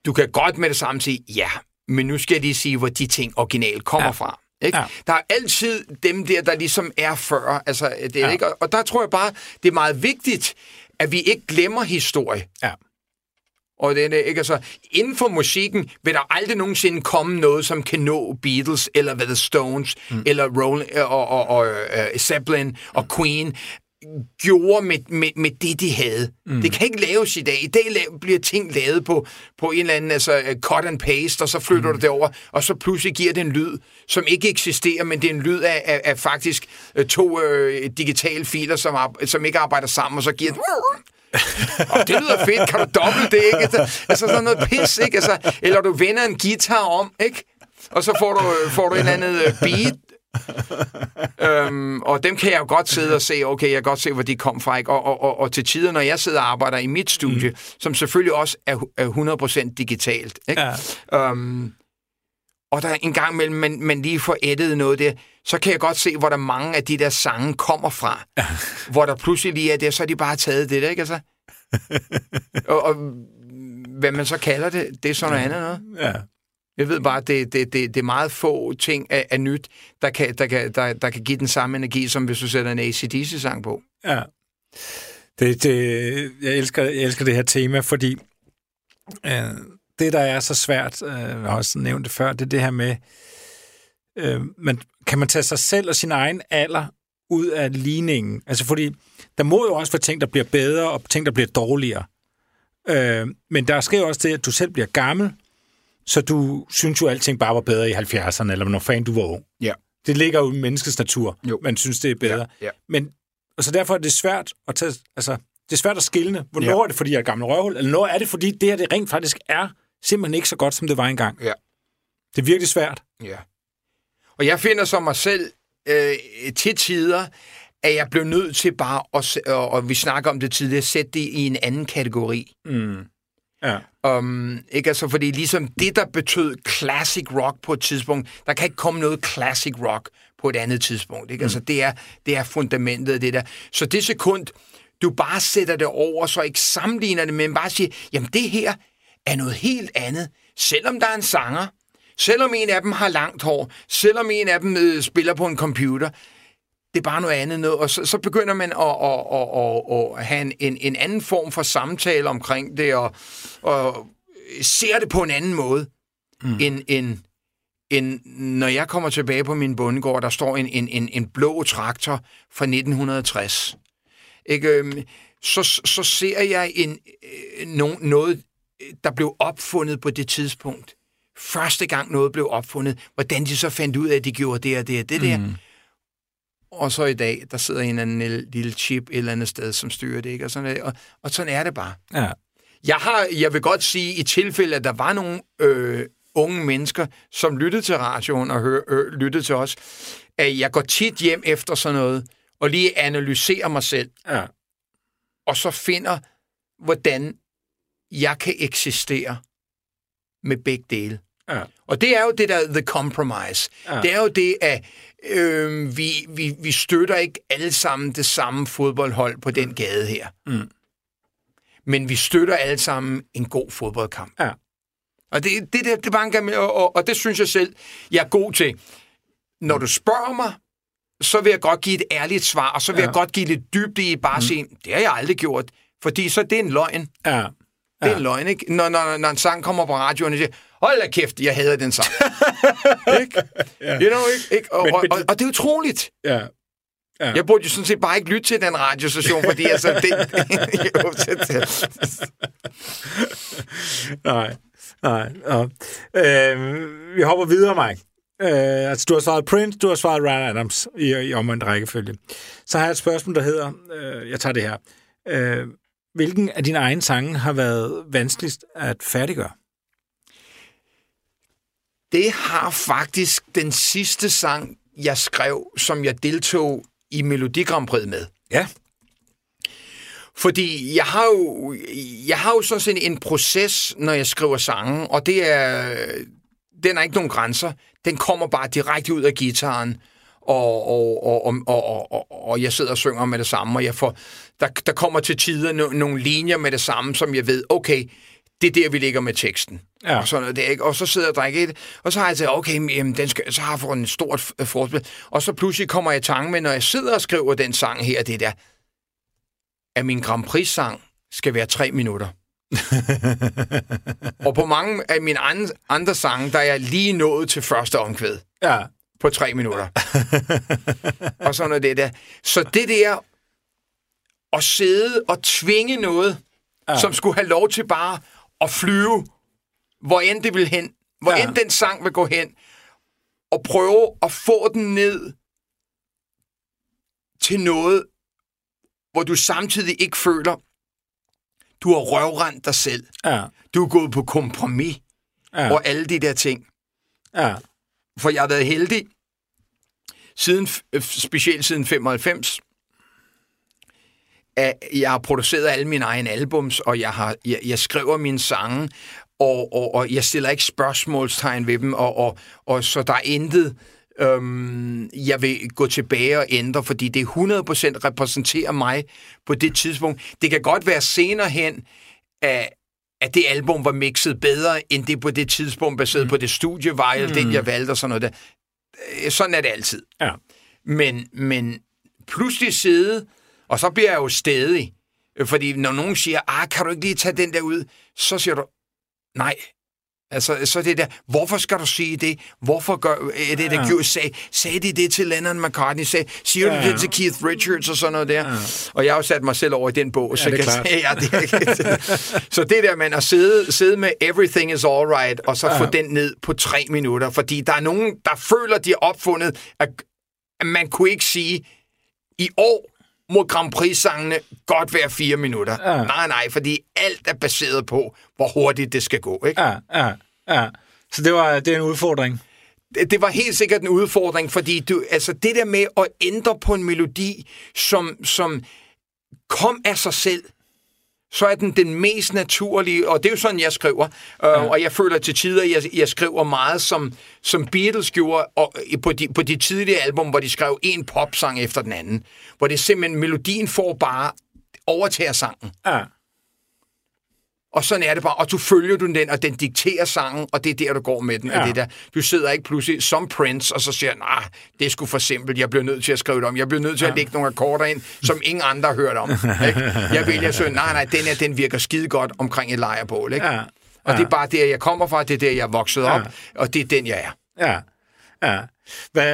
Du kan godt med det samme sige, ja, men nu skal jeg lige sige, hvor de ting originalt kommer ja. fra. Ikke? Ja. Der er altid dem der, der ligesom er før. Altså, det er, Ja. ikke? Og, og der tror jeg bare, det er meget vigtigt, at vi ikke glemmer historie. ja. Og det er ikke? Altså, inden for musikken vil der aldrig nogensinde komme noget, som kan nå Beatles, eller The Stones, mm. eller Rolling, og, og, og uh, Zeppelin og Queen gjorde med, med, med det, de havde. Mm. Det kan ikke laves i dag. I dag la- bliver ting lavet på, på en eller anden altså, uh, cut and paste, og så flytter mm. du det over, og så pludselig giver det en lyd, som ikke eksisterer, men det er en lyd af, af, af faktisk uh, to uh, digitale filer, som, som ikke arbejder sammen, og så giver det... Og det lyder fedt, kan du dobbelt det, ikke? Altså, altså sådan noget pis, ikke? Altså, eller du vender en guitar om, ikke? Og så får du, får du en eller anden øh, beat. øhm, og dem kan jeg jo godt sidde og se, okay, jeg kan godt se, hvor de kom fra, ikke? Og, og, og, og til tider, når jeg sidder og arbejder i mit studie, mm. som selvfølgelig også er, er 100% digitalt, ikke? Ja. Øhm, og der er en gang imellem, man, man lige får ættet noget der, så kan jeg godt se, hvor der mange af de der sange kommer fra. hvor der pludselig lige er det, så er de bare taget det der, ikke altså? og, og hvad man så kalder det, det er sådan noget andet noget. ja. Jeg ved bare, det, det, det, det er meget få ting af, af nyt, der kan, der, kan, der, der kan give den samme energi, som hvis du sætter en ACDC-sang på. Ja. Det, det, jeg, elsker, jeg elsker det her tema, fordi øh, det, der er så svært, øh, jeg har også nævnt det før, det er det her med, øh, man, kan man tage sig selv og sin egen alder ud af ligningen? Altså fordi, der må jo også være ting, der bliver bedre, og ting, der bliver dårligere. Øh, men der sker også det, at du selv bliver gammel, så du synes jo, at alting bare var bedre i 70'erne, eller når fanden du var ung. Ja. Det ligger jo i menneskets natur. Jo. Man synes, det er bedre. Ja, ja. Men og så derfor er det svært at tage, altså, det er svært at skille. Hvornår Ja. er det, fordi jeg er gammel røvhul, eller når er det, fordi det her det rent faktisk er simpelthen ikke så godt, som det var engang. Ja. Det er virkelig svært. Ja. Og jeg finder som mig selv øh, til tider, at jeg blev nødt til bare, at, og vi snakker om det tidligere, at sætte det i en anden kategori. Mm. Ja. Um, ikke altså, fordi ligesom det, der betød classic rock på et tidspunkt, der kan ikke komme noget classic rock på et andet tidspunkt. Ikke? Mm. Altså, det er, det er fundamentet af det der. Så det sekund, du bare sætter det over, så ikke sammenligner det, men bare siger, jamen det her er noget helt andet, selvom der er en sanger, selvom en af dem har langt hår, selvom en af dem øh, spiller på en computer, det er bare noget andet noget, og så, så begynder man at, at, at, at, at have en, en, en anden form for samtale omkring det, og, og ser det på en anden måde, mm. end, end, end når jeg kommer tilbage på min bondegård, der står en, en, en, en blå traktor fra 1960. Ikke, øhm, så, så ser jeg en, øh, no, noget, der blev opfundet på det tidspunkt. Første gang noget blev opfundet, hvordan de så fandt ud af, at de gjorde det og det og det der. Mm. Og så i dag, der sidder en eller anden lille- chip et eller andet sted, som styrer det, ikke? Og sådan, og, og sådan er det bare. Ja. Jeg, har, jeg vil godt sige, i tilfælde, at der var nogle øh, unge mennesker, som lyttede til radioen og hør, øh, lyttede til os, at jeg går tit hjem efter sådan noget, og lige analyserer mig selv, Ja. og så finder, hvordan jeg kan eksistere med begge dele. Ja. Og det er jo det der the compromise. Ja. Det er jo det, at øh, vi, vi, vi støtter ikke alle sammen det samme fodboldhold på den gade her. Mm. Men vi støtter alle sammen en god fodboldkamp. Ja. Og det, det, det, det er en gammel, og, og, og det synes jeg selv, jeg er god til. Når du spørger mig, så vil jeg godt give et ærligt svar, og så vil Ja. jeg godt give lidt dybde i bare at sige, det har jeg aldrig gjort. Fordi så det er en løgn. Ja. Det er en løgn, ikke? Når, når, når en sang kommer på radioen, og siger, hold da kæft, jeg hader den sang. ikke? Ja. You know, ikke? ikke? Og, Men- og, men- og, og det er utroligt. Ja. Ja. Jeg burde jo sådan set bare ikke lytte til den radiostation, fordi altså, det... Nej, nej. Ja. Øh, vi hopper videre, Mike. Øh, altså, du har svaret Prince, du har svaret Ryan Adams i, i omvendt rækkefølge. Så har jeg et spørgsmål, der hedder, øh, jeg tager det her. Øh, hvilken af dine egne sange har været vanskeligst at færdiggøre? Det har faktisk den sidste sang, jeg skrev, som jeg deltog i Melodi Grand Prix med. Ja. Fordi jeg har jo, jeg har jo sådan set en proces, når jeg skriver sange, og det er, den er ikke nogen grænser. Den kommer bare direkte ud af gitaren, og, og, og, og, og, og, og jeg sidder og synger med det samme, og jeg får, der, der kommer til tider no, nogle linjer med det samme, som jeg ved, okay, det er der, vi ligger med teksten. Ja. Og, sådan noget, der, ikke? og så sidder jeg og drikker et, og så har jeg sagt, okay, jamen, den skal, så har jeg fået en stort f- forspil. Og så pludselig kommer jeg i tanke med, når jeg sidder og skriver den sang her, det der, at min Grand Prix-sang skal være tre minutter. og på mange af mine andre, andre sange, der er jeg lige nået til første omkvæd Ja. på tre minutter. og sådan noget det der. Så det der at sidde og tvinge noget, ja. som skulle have lov til bare at flyve, hvor end det vil hen, hvor Ja. end den sang vil gå hen, og prøve at få den ned til noget, hvor du samtidig ikke føler, du har røvrendt dig selv. Ja. Du er gået på kompromis Ja. og alle de der ting. Ja. For jeg har været heldig, siden, specielt siden 95, at jeg har produceret alle mine egne albums, og jeg, har, jeg, jeg skriver mine sange, og, og, og jeg stiller ikke spørgsmålstegn ved dem, og, og, og så der er intet, øhm, jeg vil gå tilbage og ændre, fordi det 100% repræsenterer mig på det tidspunkt. Det kan godt være senere hen, at, at det album var mixet bedre, end det på det tidspunkt, baseret mm. på det studie var, eller den, jeg valgte, og sådan noget der. Øh, Sådan er det altid. Ja. Men, men pludselig sidde, og så bliver jeg jo stedig. Øh, Fordi når nogen siger, ah, kan du ikke lige tage den der ud? Så siger du, nej. Altså, så det der, hvorfor skal du sige det? Hvorfor gør er det, der Ja. ja. sag, sagde de det til Lennon McCartney? Sag, siger du Ja. det til Keith Richards og sådan noget der? Ja. Og jeg har jo sat mig selv over i den bog, så det kan sige, ja, det er, så det der, man at sidde, sidde med Everything is Alright, og så ja. få den ned på tre minutter, fordi der er nogen, der føler, de har opfundet, at man kunne ikke sige, i år må Grand Prix-sangene godt være fire minutter. Ja. Nej, nej, fordi alt er baseret på, hvor hurtigt det skal gå. Ikke? Ja. Ja. Ja. Så det var det er en udfordring. Det, det var helt sikkert en udfordring, fordi du, altså det der med at ændre på en melodi, som, som kom af sig selv, så er den den mest naturlige, og det er jo sådan, jeg skriver. Ja. Og jeg føler til tider, at jeg, jeg skriver meget, som, som Beatles gjorde og, på, de, på de tidlige album, hvor de skrev en popsang efter den anden. Hvor det simpelthen, melodien får bare overtager sangen. Ja. Og sådan er det bare. Og du følger du den, og den dikterer sangen, og det er der, du går med den. Ja. Ja. Det der. Du sidder ikke pludselig som Prince, og så siger, nej, det er sgu for simpelt. Jeg bliver nødt til at skrive det om. Jeg bliver nødt til ja. at lægge nogle akkorder ind, som ingen andre har hørt om. Ikke? Jeg vælger så, nej, nej, den her, den virker skide godt omkring et lejrbål. Ikke? Ja. Og Ja. det er bare der, jeg kommer fra, det er der, jeg er vokset op, Ja. og det er den, jeg er. Ja. Ja. Hvad,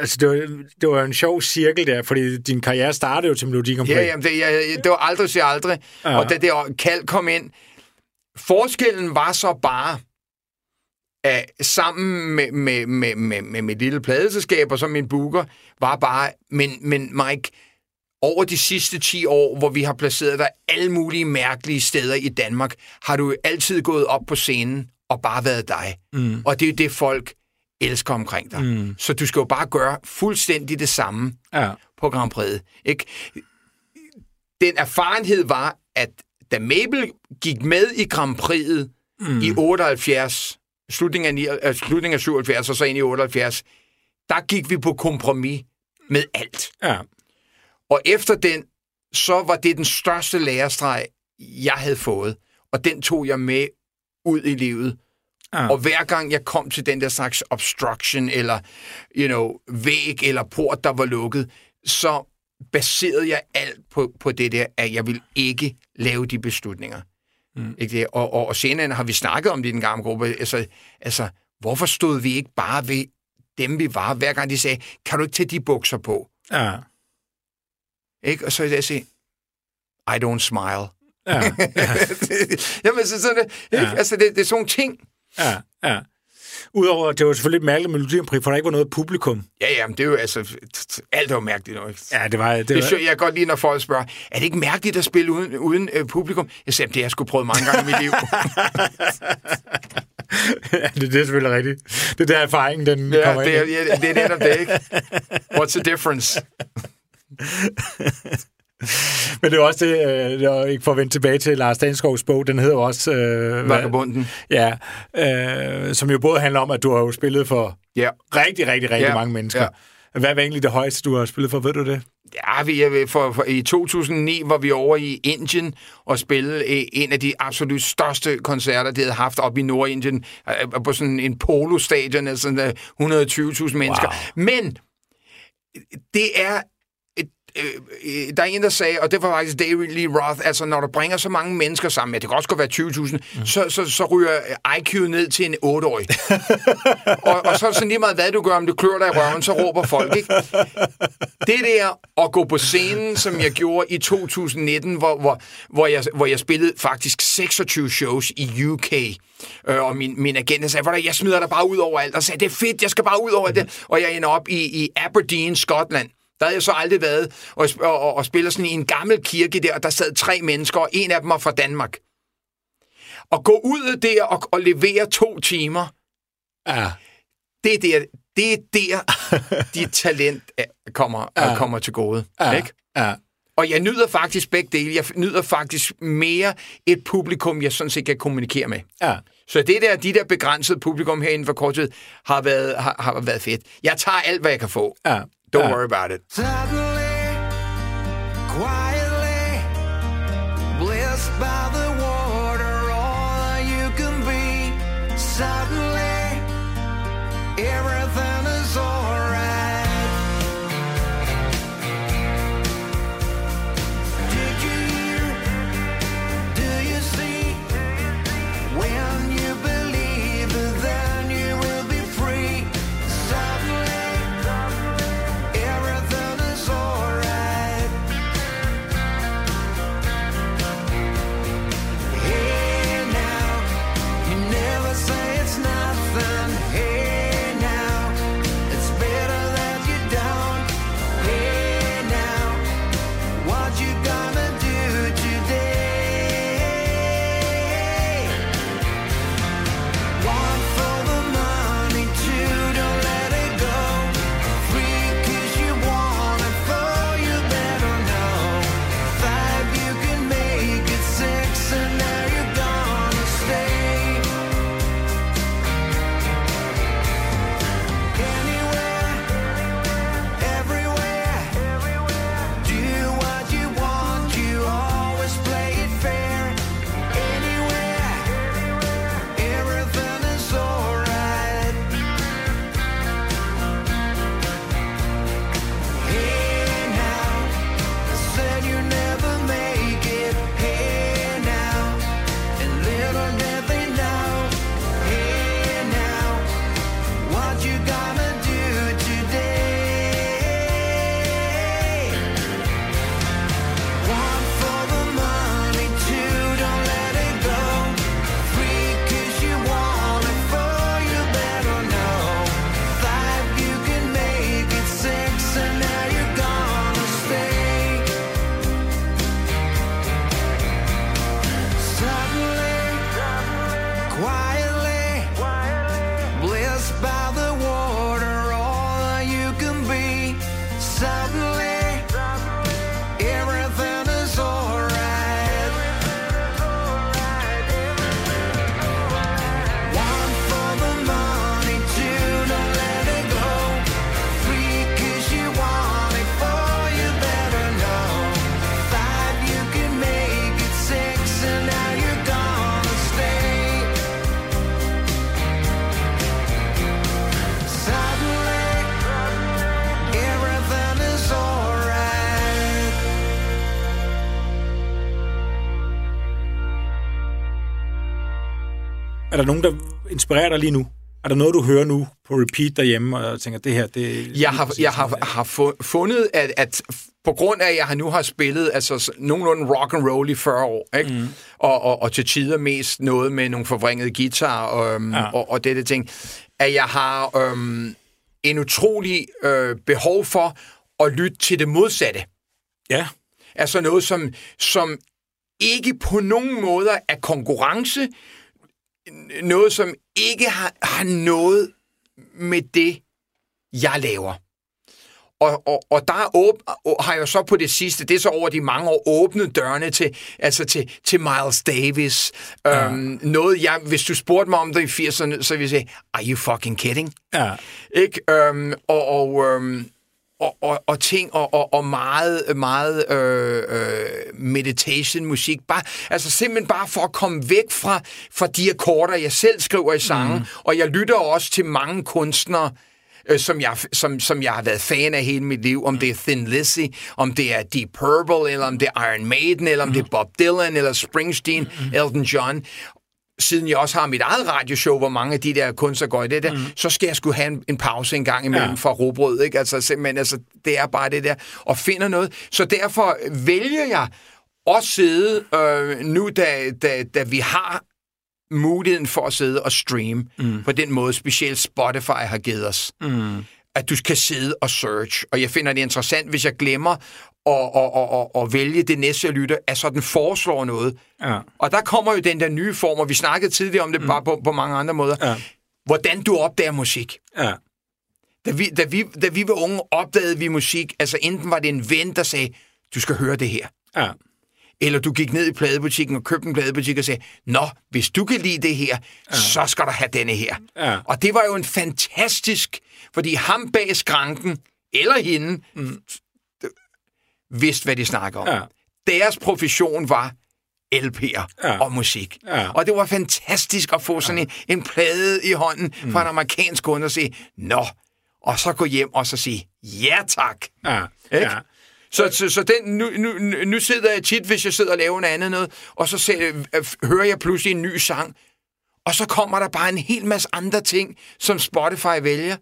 altså, det, var, det var en sjov cirkel der, fordi din karriere startede jo til Melodi Grand Prix. Ja, jamen, det, jeg, det var aldrig sige aldrig. Ja. Og da det kald kom ind, forskellen var så bare, at sammen med, med, med, med, med mit lille pladeselskab og så min booker, var bare, men, men Mike, over de sidste 10 år, hvor vi har placeret dig alle mulige mærkelige steder i Danmark, har du altid gået op på scenen og bare været dig. Mm. Og det er jo det, folk elsker omkring dig. Mm. Så du skal jo bare gøre fuldstændig det samme Ja. på Grand Prix. Ikke? Den erfarenhed var, at da Mabel gik med i Grand Prix mm. i 78, slutningen af, øh, slutningen af 77 og så ind i 78, der gik vi på kompromis med alt. Ja. Og efter den, så var det den største lærestreg, jeg havde fået. Og den tog jeg med ud i livet. Ja. Og hver gang jeg kom til den der slags obstruction, eller you know, væg eller port, der var lukket, så baserede jeg alt på, på det der, at jeg vil ikke lave de beslutninger. Mm. Ikke det? Og, og, og senere har vi snakket om det i den gamle gruppe. Altså, altså, hvorfor stod vi ikke bare ved dem, vi var, hver gang de sagde, kan du ikke tage de bukser på? Ja. Ikke? Og så vil jeg sige, I don't smile. Ja. Jamen, så sådan, det? Ja. Altså, det, det er sådan nogle ting. Ja. Ja. Udover, at det var selvfølgelig mærkeligt med Melodi Grand Prix, for der ikke var noget publikum. Ja, ja, men det er jo altså, alt er jo mærkeligt nu, ikke? Ja, det var... Det, Det var, jeg kan godt lide, når folk spørger, er det ikke mærkeligt at spille uden, uden øh, publikum? Jeg siger, det har jeg sgu prøvet mange gange i mit liv. ja, det, det er selvfølgelig rigtigt. Det er der erfaringen, den ja, kommer det er, ind. ja, det er netop det, ikke? What's the difference? Men det er også det, øh, ikke for at vende tilbage til Lars Danskovs bog, den hedder også... Øh, Vagabunden. Ja, øh, som jo både handler om, at du har jo spillet for Ja. rigtig, rigtig, rigtig Ja, mange mennesker. ja. Hvad var egentlig det højeste, du har spillet for? Ved du det? Ja, vi for, for, i 2009 var vi over i Indien og spillede øh, en af de absolut største koncerter, de havde haft op i Nordindien, øh, på sådan en polostadion af sådan øh, 120.000 mennesker. Wow. Men det er... øh, øh, Der er en, der sagde, og det var faktisk David Lee Roth, altså når du bringer så mange mennesker sammen, ja, det kan også godt være 20.000, mm. så, så, så ryger IQ ned til en 8-årig. og, og så er det sådan lige meget, hvad du gør, om du klør dig i røven, så råber folk, ikke? Det der at gå på scenen, som jeg gjorde i 2019, hvor, hvor, hvor, jeg, hvor jeg spillede faktisk 26 shows i UK, øh, og min, min agent sagde, "Ved du, jeg smider dig bare ud over alt, og sagde, det er fedt, jeg skal bare ud over det, og jeg ender op i, i Aberdeen, Skotland. Der havde jeg så aldrig været, og, og, og, og spiller sådan i en gammel kirke der, og der sad tre mennesker, og en af dem var fra Danmark. Og gå ud der og, og levere to timer, Ja. det er der, det er der dit talent er- kommer, ja. kommer til gode. Ja. Ikke? Ja. Og jeg nyder faktisk begge dele. Jeg nyder faktisk mere et publikum, jeg sådan set kan kommunikere med. Ja. Så det der, de der begrænsede publikum herinde for kort tid, har været, har, har været fedt. Jeg tager alt, hvad jeg kan få. Ja. Don't ja. worry about it. Der nogen, der inspirerer dig lige nu? Er der noget, du hører nu på repeat derhjemme, og tænker, det her, det... Jeg har, jeg har, har fu- fundet, at, at på grund af, at jeg nu har spillet altså, nogenlunde rock and roll i 40 år, ikke? Mm. Og, og, og til tider mest noget med nogle forvrængede guitar øhm, Ja. og, og dette ting, at jeg har øhm, en utrolig øh, behov for at lytte til det modsatte. Ja, Altså noget, som, som ikke på nogen måder er konkurrence, noget, som ikke har, har noget med det, jeg laver. Og, og, og der åb, har jeg så på det sidste, det er så over de mange år, åbnet dørene til, altså til, til Miles Davis. Ja. Øhm, noget, jeg, hvis du spurgte mig om det i 80'erne, så ville jeg sige, are you fucking kidding? ja, Ikke? Øhm, og, og, øhm, og, og, og ting, og, og, og meget, meget øh, øh, meditation, musik. Bare, altså simpelthen bare for at komme væk fra, fra de akkorder, jeg selv skriver i sangen. Mm. Og jeg lytter også til mange kunstnere, øh, som, jeg, som, som jeg har været fan af hele mit liv. Om det er Thin Lizzy, om det er Deep Purple, eller om det er Iron Maiden, eller om det er Bob Dylan, eller Springsteen, Elton John siden jeg også har mit eget radioshow, hvor mange af de der kunstnere går i det der, mm. så skal jeg skulle have en, en pause en gang imellem ja. fra robrød, ikke? Altså simpelthen, altså, det er bare det der, og finder noget. Så derfor vælger jeg at sidde, øh, nu da, da, da vi har muligheden for at sidde og streame mm. på den måde, specielt Spotify har givet os. Mm. At du skal sidde og search. Og jeg finder det interessant, hvis jeg glemmer at, at, at, at, at vælge det næste, jeg lytter, at så den foreslår noget. ja, Og der kommer jo den der nye form, og vi snakkede tidligere om det mm. bare på, på mange andre måder. Ja. Hvordan du opdager musik. ja, Da vi, da, vi, da vi var unge, opdagede vi musik. Altså enten var det en ven, der sagde, du skal høre det her. ja, Eller du gik ned i pladebutikken og købte en pladebutik og sagde, Nå, hvis du kan lide det her, ja. så skal du have denne her. Ja. Og det var jo en fantastisk, fordi ham bag skranken, eller hende, mm. vidste, hvad de snakker om. Ja. Deres profession var LP'er Ja. ja. og musik. Ja. Og det var fantastisk at få sådan en, en plade i hånden mm. fra en amerikansk kunde og sige, Nå, og så gå hjem og så sige, ja tak. ja, Ikke? ja. Så, så, så den, nu, nu, nu sidder jeg tit, hvis jeg sidder og laver noget andet noget, og så ser, øh, hører jeg pludselig en ny sang, og så kommer der bare en hel masse andre ting, som Spotify vælger.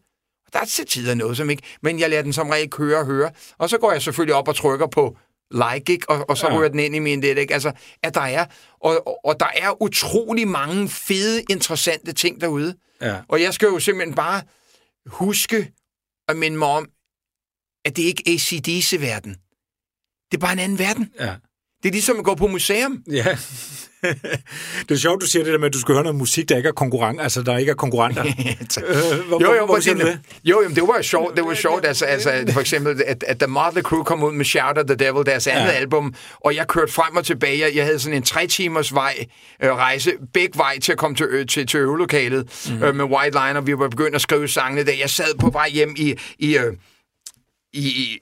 Der er til tider noget, som ikke... Men jeg lader den som regel køre og høre. Og så går jeg selvfølgelig op og trykker på like, ikke? Og, og så ja. ryger den ind i min det, ikke? Altså, at der er... Og, og, og der er utrolig mange fede, interessante ting derude. Ja. Og jeg skal jo simpelthen bare huske at minde mig om, at det ikke er ACDC-verden. Det er bare en anden verden. ja. Det er ligesom at gå på museum. Ja. det er sjovt, du siger det der med, at du skal høre noget musik, der ikke er konkurrent, altså der ikke er konkurrenter. øh, hvor, Jo, jo, hvor, hvor det, jo, jo, det var jo sjovt, det var sjovt, altså, altså for eksempel, at, at da Motley Crue kom ud med Shout at the Devil, deres andet Ja. album, og jeg kørte frem og tilbage, jeg, jeg havde sådan en tre timers vej, øh, rejse, begge vej til at komme til, ø, til, til øvelokalet mm. øh, med White Line, og vi var begyndt at skrive sangene der. Jeg sad på vej hjem i, i, øh, i, i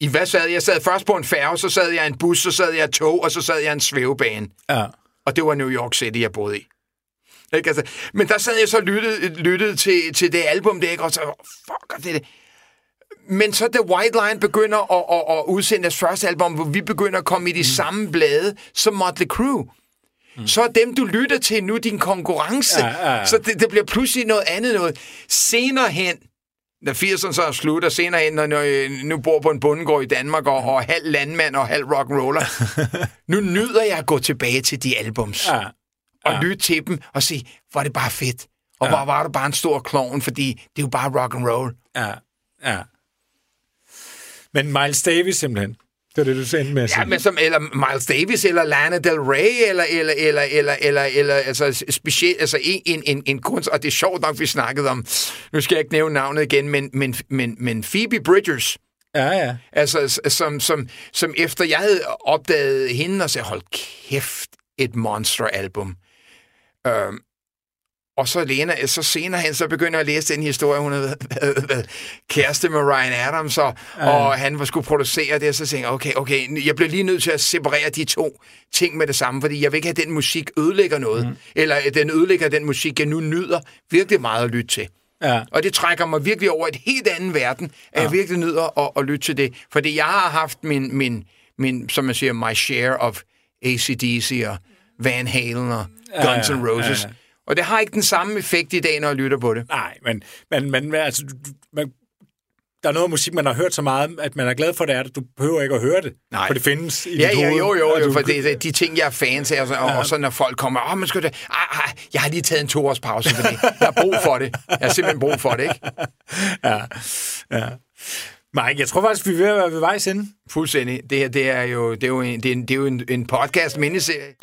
i hvad sad jeg? Jeg sad først på en færge, så sad jeg i en bus, så sad jeg i tog, og så sad jeg i en svævebane. Ja. Og det var New York City, jeg boede i. Ikke? Altså, men der sad jeg så og lyttede, lyttede til, til det album, der, ikke? og så, fuck, det, det. Men så da White Line begynder at, at, at udsende deres første album, hvor vi begynder at komme i de mm. samme blade som Motley Crue, mm. så er dem, du lytter til nu, din konkurrence. Ja, ja, ja. Så det, det bliver pludselig noget andet noget. Senere hen, da 80'erne så er slut, og senere hen, når jeg nu bor på en bundegård i Danmark, og, og halv landmand og halv rock'n'roller, nu nyder jeg at gå tilbage til de albums Ja. og Ja. lytte til dem og sige, hvor er det bare fedt. Og ja. hvor var du bare en stor klovn, fordi det er jo bare rock and roll. Ja. Ja. Men Miles Davis simpelthen. Det er det, du sendte med at sige. Ja, men som, eller Miles Davis, eller Lana Del Rey, eller, eller, eller, eller, eller, eller altså, specielt, altså en, en, en, en kunst, og det er sjovt nok, vi snakkede om, nu skal jeg ikke nævne navnet igen, men, men, men, men Phoebe Bridgers, Ja, ja. altså som, som, som efter jeg havde opdaget hende, og sagde, hold kæft, et monster-album. Øhm, og så, Lena, så senere hen, så begynder jeg at læse den historie, hun havde været, kæreste med Ryan Adams, og, ja. og han var skulle producere det, og så tænkte jeg, okay, okay, jeg bliver lige nødt til at separere de to ting med det samme, fordi jeg vil ikke have, at den musik ødelægger noget, mm. eller at den ødelægger den musik, jeg nu nyder virkelig meget at lytte til. Ja. Og det trækker mig virkelig over et helt anden verden, at ja. jeg virkelig nyder at, at lytte til det. Fordi jeg har haft min, min, min, som man siger, my share of ACDC og Van Halen og Guns ja, N' Roses. ja, ja. Og det har ikke den samme effekt i dag, når jeg lytter på det. Nej, men, men, men altså, man, der er noget musik, man har hørt så meget, at man er glad for, det er det. Du behøver ikke at høre det, Nej. for det findes i Ja, dit ja, hoved. jo, jo, jo, du- for det er de ting, jeg er fans af, og så, og, så når folk kommer, åh, man skal det, ah, ah, jeg har lige taget en toårs pause, fordi jeg har brug for det. Jeg har simpelthen brug for det, ikke? Ja, ja. Mike, jeg tror faktisk, vi er ved at være ved vejs ende. Fuldstændig. Det her, det er jo, det er jo, en, det er en, det er jo en, en podcast, mindeserie.